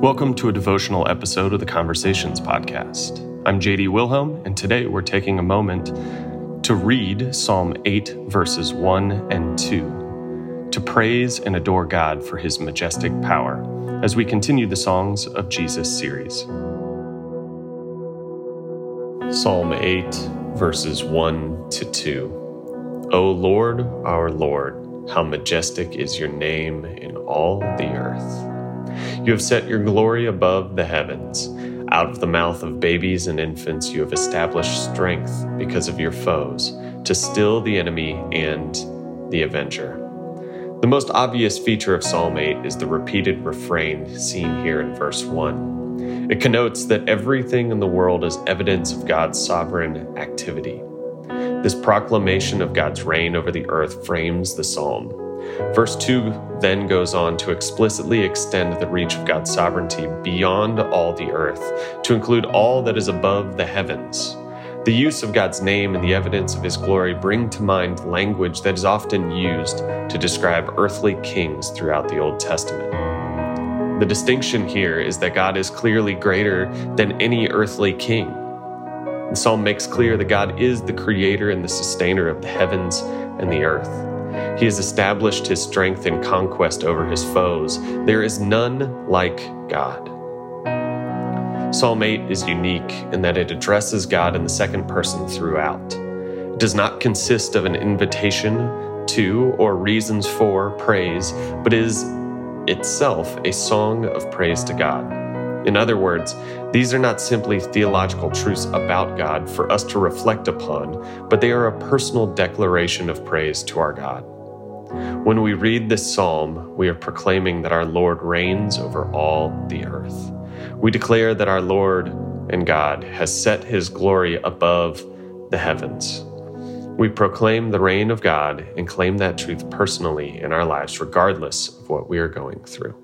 Welcome to a devotional episode of the Conversations Podcast. I'm JD Wilhelm, and today we're taking a moment to read Psalm 8, verses 1 and 2, to praise and adore God for his majestic power as we continue the Songs of Jesus series. Psalm 8, verses 1 to 2. O Lord, our Lord, how majestic is your name in all the earth. You have set your glory above the heavens. Out of the mouth of babies and infants, you have established strength because of your foes, to still the enemy and the avenger. The most obvious feature of Psalm 8 is the repeated refrain seen here in verse 1. It connotes that everything in the world is evidence of God's sovereign activity. This proclamation of God's reign over the earth frames the psalm. Verse 2 then goes on to explicitly extend the reach of God's sovereignty beyond all the earth, to include all that is above the heavens. The use of God's name and the evidence of his glory bring to mind language that is often used to describe earthly kings throughout the Old Testament. The distinction here is that God is clearly greater than any earthly king. The psalm makes clear that God is the creator and the sustainer of the heavens and the earth. He has established his strength and conquest over his foes. There is none like God. Psalm 8 is unique in that it addresses God in the second person throughout. It does not consist of an invitation to or reasons for praise, but is itself a song of praise to God. In other words, these are not simply theological truths about God for us to reflect upon, but they are a personal declaration of praise to our God. When we read this psalm, we are proclaiming that our Lord reigns over all the earth. We declare that our Lord and God has set his glory above the heavens. We proclaim the reign of God and claim that truth personally in our lives, regardless of what we are going through.